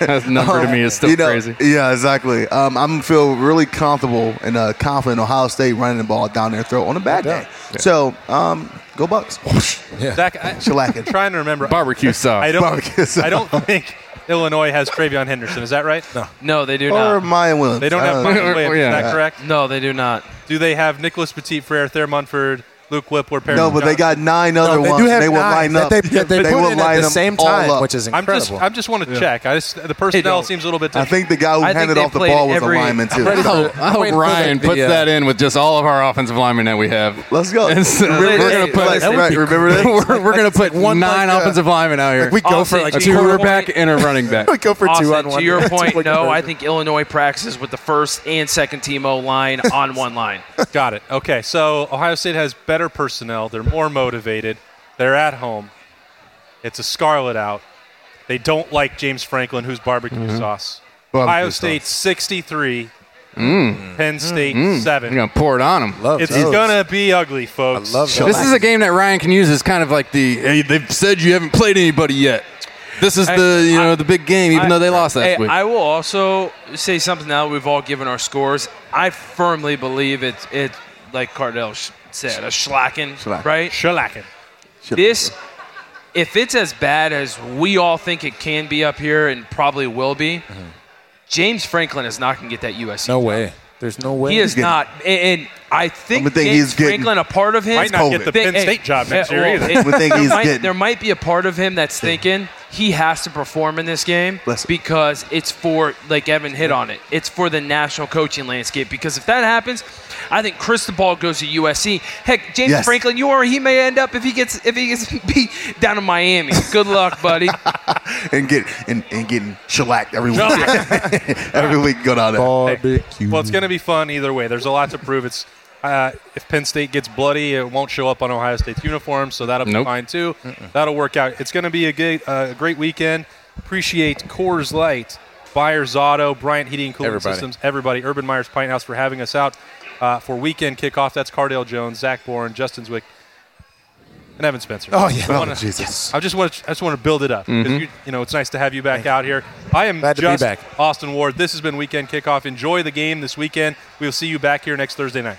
E: that number to me is still
D: you know,
E: crazy.
D: Yeah, exactly. Um, I'm feel really comfortable and uh, confident Ohio State running the ball down their throat on a bad day. So, um, go Bucks. Yeah.
B: Zach, I,
D: Shellacking.
B: I'm trying to remember.
E: Barbecue sauce.
B: I don't.
D: Barbecue sauce.
B: I don't think Illinois has TreVeyon Henderson. Is that right? No.
F: No, they do not.
D: Or
F: not.
D: Miyan Williams.
B: They don't have uh,
D: know.
B: Michael Williams.
E: Yeah.
B: Is that correct?
F: No, they do not.
B: Do they have Nicholas Petit Frere, Thayer Munford, Luke Wypler, Perry
D: No, but they got nine other
G: they
D: ones.
G: do have
D: they will
G: nine
D: line up.
G: they- that they put
D: will
G: in at the same time,
D: up.
G: which is incredible.
B: I'm just.
G: incredible.
B: I just want to check. I just the personnel seems a little bit.
D: I think the guy who
F: I
D: handed off the ball was
F: every-
D: a lineman too.
E: I hope, I hope
G: waiting
E: Ryan puts
G: the, uh,
E: that in with just all of our offensive linemen that we have.
D: Let's go.
E: And so
D: remember,
E: we're gonna put-
D: Like,
E: that
D: right, remember this?
E: we're, we're going to put
G: one
E: nine
G: like, uh,
E: offensive linemen out here.
G: we go for like
E: a
G: two quarterback.
E: quarterback and a running back.
G: We go for two on one.
F: to your point, no. I think Illinois practices with the first and second team O line on one line.
B: Got it. Okay, so Ohio State has better personnel. They're more motivated. They're at home. It's a scarlet out. They don't like James Franklin, who's barbecue
E: Mm-hmm.
B: sauce.
D: Barbecue
B: Ohio
D: sauce.
B: State 63,
E: Mm.
B: Penn State
E: Mm.
B: 7.
E: You're going to pour it on them.
G: Love
B: It's gonna be ugly, folks.
G: I love those.
E: This is a game that Ryan can use as kind of like the hey, they've said you haven't played anybody yet. This is
F: Hey,
E: the you know
F: I-
E: the big game, even
F: I-
E: though they lost last
F: Hey,
E: week.
F: I will also say something now that we've all given our scores. I firmly believe it's it like Cardale sh- said, a schlacken,
D: Schlacken.
F: right?
B: Shellacking.
F: This, if it's as bad as we all think it can be up here, and probably will be, uh-huh. James Franklin is not going to get that USC.
G: No
F: job.
G: way. There's no way.
F: He is
D: getting-
F: not, and, and I think
D: I'm gonna think
F: James
D: he's getting-
F: Franklin, a part of him,
B: Might not get the Penn State job next year
F: well,
B: either.
F: it-
D: I'm gonna think
F: there might- there might be a part of him that's thinking he has to perform in this game
D: Listen.
F: because it's for, like Evan hit on it, it's for the national coaching landscape. Because if that happens, I think Cristobal goes to USC. Heck, James
D: Yes.
F: Franklin, you or he may end up if he gets if he gets beat down in Miami. Good luck, buddy.
D: and get and, and getting shellacked every week. every week, go down there.
G: Barbecue.
B: Well, it's going to be fun either way. There's a lot to prove. It's uh, if Penn State gets bloody, it won't show up on Ohio State's uniform, so that'll be
E: Nope.
B: fine too. That'll work out. It's going to be a great, uh, great weekend. Appreciate Coors Light, Byers Auto, Bryant Heating and Cooling
G: Everybody.
B: Systems, everybody, Urban Meyer's Pint House for having us out uh, for weekend kickoff. That's Cardale Jones, Zach Boren, Justin Zwick, and Evan Spencer.
G: Oh, yeah.
B: I
G: Oh,
B: wanna-
D: Jesus.
B: I just want to, I just want to build it up 'cause you, you know it's nice to have you back out here. I am
G: Glad to be
B: just
G: back.
B: Austin Ward. This has been Weekend Kickoff. Enjoy the game this weekend. We will see you back here next Thursday night.